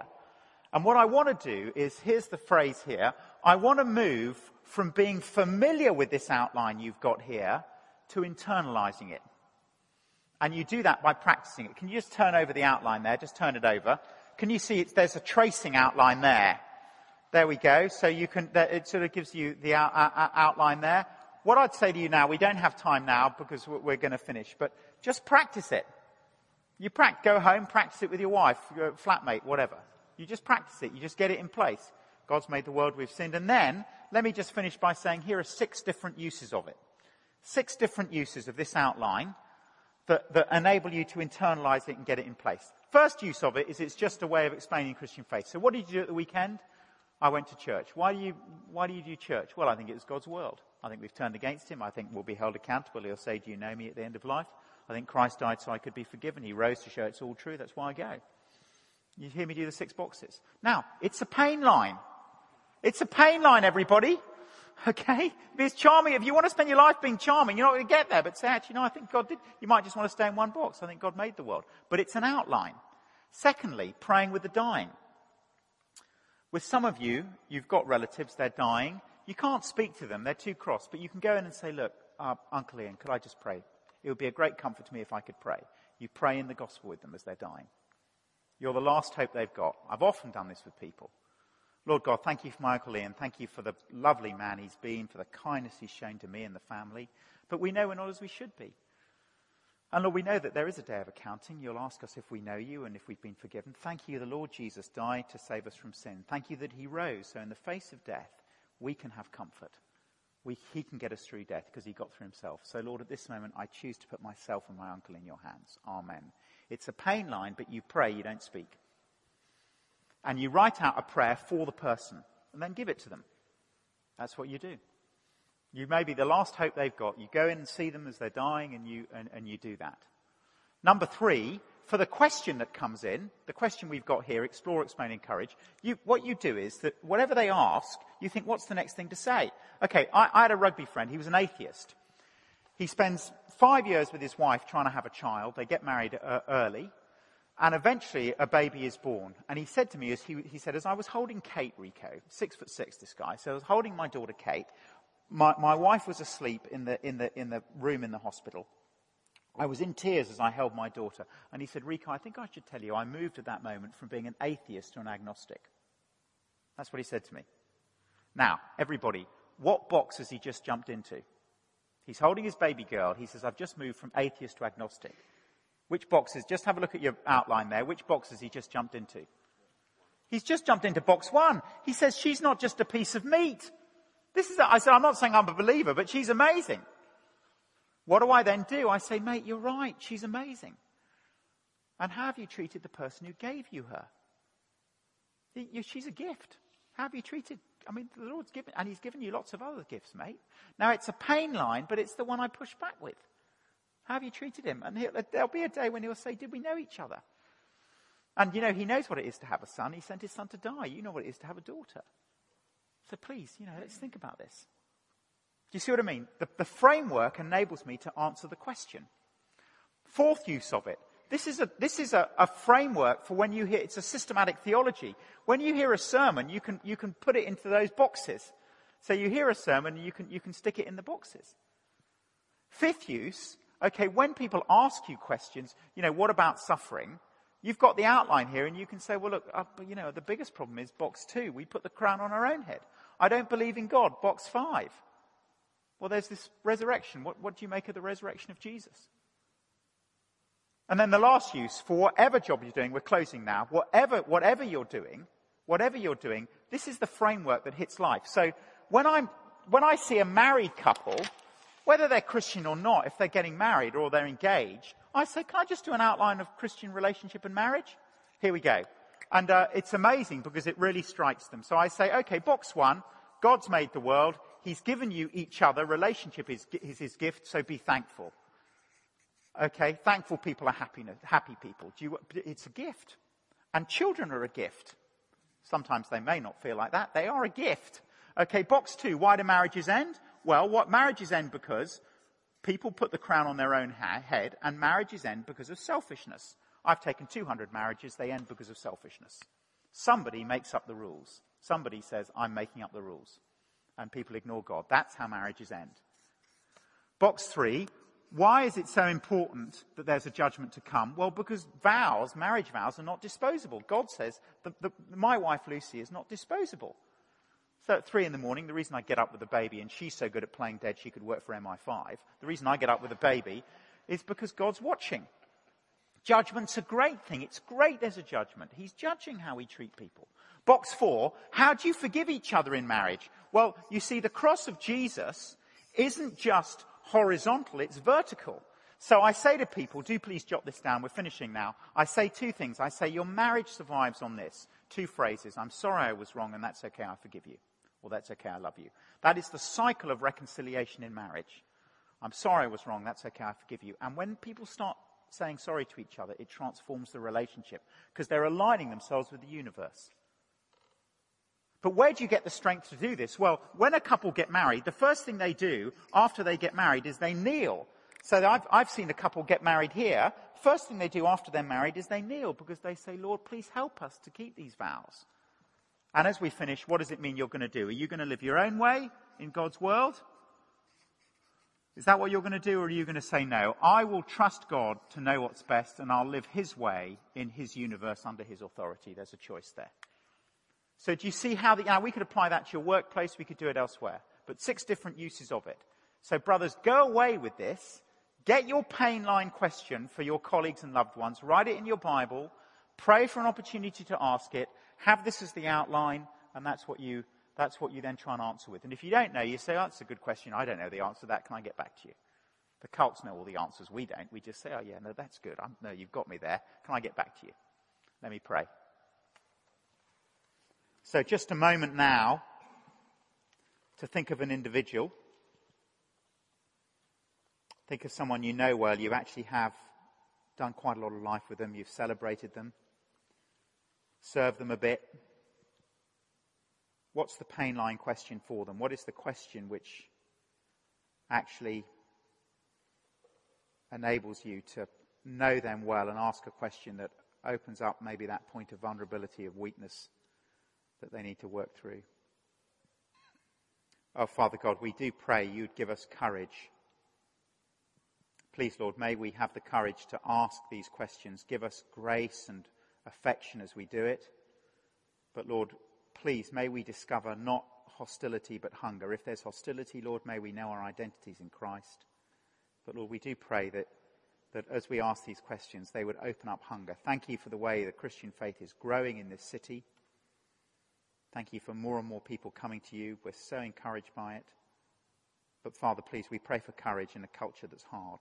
And what I want to do is, here's the phrase here, I want to move from being familiar with this outline you've got here to internalizing it. And you do that by practicing it. Can you just turn over the outline there? Just turn it over. Can you see there's a tracing outline there? There we go. So you can, it sort of gives you the out, out, outline there. What I'd say to you now, we don't have time now because we're going to finish, but just practice it. You practice, go home, practice it with your wife, your flatmate, whatever. You just practice it. You just get it in place. God's made the world we've sinned. And then, let me just finish by saying here are six different uses of it. Six different uses of this outline that, that enable you to internalize it and get it in place. First use of it is it's just a way of explaining Christian faith. So what did you do at the weekend? I went to church. Why do you, why do you do church? Well, I think it was God's world. I think we've turned against him. I think we'll be held accountable. He'll say, do you know me at the end of life? I think Christ died so I could be forgiven. He rose to show it's all true. That's why I go. You hear me do the six boxes. Now, it's a pain line. It's a pain line, everybody. Okay? It's charming. If you want to spend your life being charming, you're not going to get there. But say, actually, no, I think God did. You might just want to stay in one box. I think God made the world. But it's an outline. Secondly, praying with the dying. With some of you, you've got relatives, they're dying. You can't speak to them. They're too cross. But you can go in and say, look, uh, Uncle Ian, could I just pray? It would be a great comfort to me if I could pray. You pray in the gospel with them as they're dying. You're the last hope they've got. I've often done this with people. Lord God, thank you for Michael Ian. Thank you for the lovely man he's been, for the kindness he's shown to me and the family. But we know we're not as we should be. And Lord, we know that there is a day of accounting. You'll ask us if we know you and if we've been forgiven. Thank you, the Lord Jesus died to save us from sin. Thank you that he rose. So in the face of death, we can have comfort. We, he can get us through death because he got through himself. So Lord, at this moment, I choose to put myself and my uncle in your hands. Amen. It's a pain line, but you pray, you don't speak. And you write out a prayer for the person and then give it to them. That's what you do. You may be the last hope they've got. You go in and see them as they're dying and you, and, and you do that. Number three, for the question that comes in, the question we've got here, explore, explain, encourage, you, what you do is that whatever they ask, you think, what's the next thing to say? Okay, I, I had a rugby friend, he was an atheist. He spends five years with his wife trying to have a child. They get married uh, early. And eventually a baby is born. And he said to me, as he, he said, as I was holding Kate Rico, six foot six, this guy, so I was holding my daughter Kate. My, my wife was asleep in the, in, the, in the room in the hospital. I was in tears as I held my daughter. And he said, Rico, I think I should tell you, I moved at that moment from being an atheist to an agnostic. That's what he said to me. Now, everybody, what box has he just jumped into? He's holding his baby girl. He says, I've just moved from atheist to agnostic. Which boxes? Just have a look at your outline there. Which boxes he just jumped into? He's just jumped into box one. He says, she's not just a piece of meat. This is, a, I said, I'm not saying I'm a believer, but she's amazing. What do I then do? I say, mate, you're right. She's amazing. And how have you treated the person who gave you her? She's a gift. How have you treated I mean, the Lord's given, and He's given you lots of other gifts, mate. Now, it's a pain line, but it's the one I push back with. How have you treated him? And there'll be a day when he'll say, Did we know each other? And, you know, he knows what it is to have a son. He sent his son to die. You know what it is to have a daughter. So please, you know, let's think about this. Do you see what I mean? The, the framework enables me to answer the question. Fourth use of it this is, a, this is a, a, framework for when you hear, it's a systematic theology. When you hear a sermon, you can, you can put it into those boxes. So you hear a sermon, you can, you can stick it in the boxes. Fifth use, okay, when people ask you questions, you know, what about suffering? You've got the outline here and you can say, well, look, uh, you know, the biggest problem is box two. We put the crown on our own head. I don't believe in God. Box five. Well, there's this resurrection. What, what do you make of the resurrection of Jesus? And then the last use for whatever job you're doing, we're closing now, whatever, whatever you're doing, whatever you're doing, this is the framework that hits life. So when I'm, when I see a married couple, whether they're Christian or not, if they're getting married or they're engaged, I say, can I just do an outline of Christian relationship and marriage? Here we go. And uh, it's amazing because it really strikes them. So I say, okay, box one, God's made the world. He's given you each other. Relationship is, is his gift, so be thankful. Okay, thankful people are happy, happy people. You, it's a gift. And children are a gift. Sometimes they may not feel like that. They are a gift. Okay, box two, why do marriages end? Well, what marriages end because people put the crown on their own ha- head and marriages end because of selfishness. I've taken 200 marriages, they end because of selfishness. Somebody makes up the rules. Somebody says, I'm making up the rules. And people ignore God. That's how marriages end. Box three, why is it so important that there's a judgment to come? Well, because vows, marriage vows, are not disposable. God says, the, my wife Lucy is not disposable. So at three in the morning, the reason I get up with the baby, and she's so good at playing dead she could work for MI5, the reason I get up with the baby is because God's watching. Judgment's a great thing. It's great there's a judgment. He's judging how we treat people. Box four, how do you forgive each other in marriage? Well, you see, the cross of Jesus isn't just horizontal, it's vertical. So I say to people, do please jot this down. We're finishing now. I say two things. I say, your marriage survives on this. Two phrases. I'm sorry I was wrong and that's okay. I forgive you. Or that's okay. I love you. That is the cycle of reconciliation in marriage. I'm sorry I was wrong. That's okay. I forgive you. And when people start saying sorry to each other, it transforms the relationship because they're aligning themselves with the universe. But where do you get the strength to do this? Well, when a couple get married, the first thing they do after they get married is they kneel. So I've, I've seen a couple get married here. First thing they do after they're married is they kneel because they say, Lord, please help us to keep these vows. And as we finish, what does it mean you're going to do? Are you going to live your own way in God's world? Is that what you're going to do, or are you going to say no? I will trust God to know what's best, and I'll live His way in His universe under His authority. There's a choice there. So do you see how the, now we could apply that to your workplace, we could do it elsewhere, but six different uses of it. So brothers, go away with this. Get your pain line question for your colleagues and loved ones. Write it in your Bible. Pray for an opportunity to ask it. Have this as the outline, and that's what you that's what you then try and answer with. And if you don't know, you say, oh, that's a good question. I don't know the answer to that. Can I get back to you? The cults know all the answers. We don't. We just say, oh, yeah, no, that's good. I'm, no, you've got me there. Can I get back to you? Let me pray. So just a moment now to think of an individual. Think of someone you know well. You actually have done quite a lot of life with them. You've celebrated them, served them a bit, What's the pain line question for them? What is the question which actually enables you to know them well and ask a question that opens up maybe that point of vulnerability, of weakness that they need to work through? Oh, Father God, we do pray you'd give us courage. Please, Lord, may we have the courage to ask these questions. Give us grace and affection as we do it. But, Lord, please, may we discover not hostility but hunger. If there's hostility, Lord, may we know our identities in Christ. But Lord, we do pray that, that as we ask these questions, they would open up hunger. Thank you for the way the Christian faith is growing in this city. Thank you for more and more people coming to you. We're so encouraged by it. But Father, please, we pray for courage in a culture that's hard.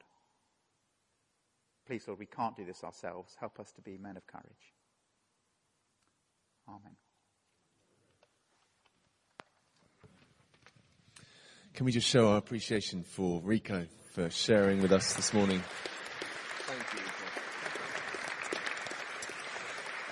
Please, Lord, we can't do this ourselves. Help us to be men of courage. Amen. Can we just show our appreciation for Rico for sharing with us this morning? Thank you.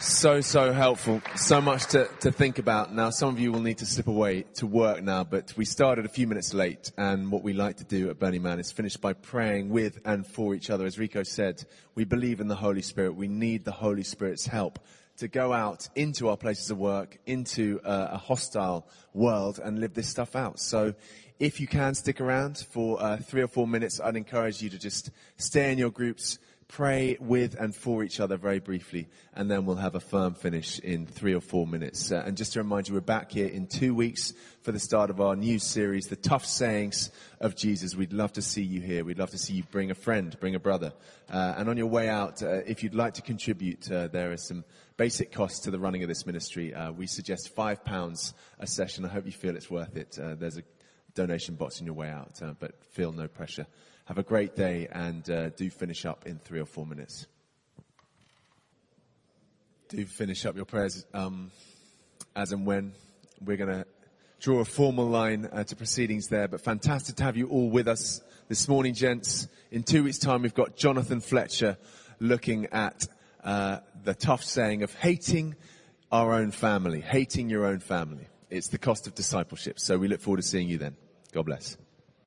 So, so helpful. So much to, to think about. Now, some of you will need to slip away to work now, but we started a few minutes late, and what we like to do at Burning Man is finish by praying with and for each other. As Rico said, we believe in the Holy Spirit. We need the Holy Spirit's help to go out into our places of work, into a, hostile world, and live this stuff out. So if you can stick around for uh, three or four minutes, I'd encourage you to just stay in your groups, pray with and for each other very briefly, and then we'll have a firm finish in three or four minutes. Uh, and just to remind you, we're back here in two weeks for the start of our new series, The Tough Sayings of Jesus. We'd love to see you here. We'd love to see you bring a friend, bring a brother. Uh, and on your way out, uh, if you'd like to contribute, uh, there are some basic costs to the running of this ministry. Uh, we suggest five pounds a session. I hope you feel it's worth it. there's a donation box on your way out, uh, but feel no pressure Have a great day and uh, do finish up in three or four minutes. Do finish up your prayers um, as and when. We're going to draw a formal line uh, to proceedings there, but fantastic to have you all with us this morning, gents. In two weeks' time, we've got Jonathan Fletcher looking at uh, the tough saying of hating our own family, hating your own family. It's the cost of discipleship. So we look forward to seeing you then. God bless.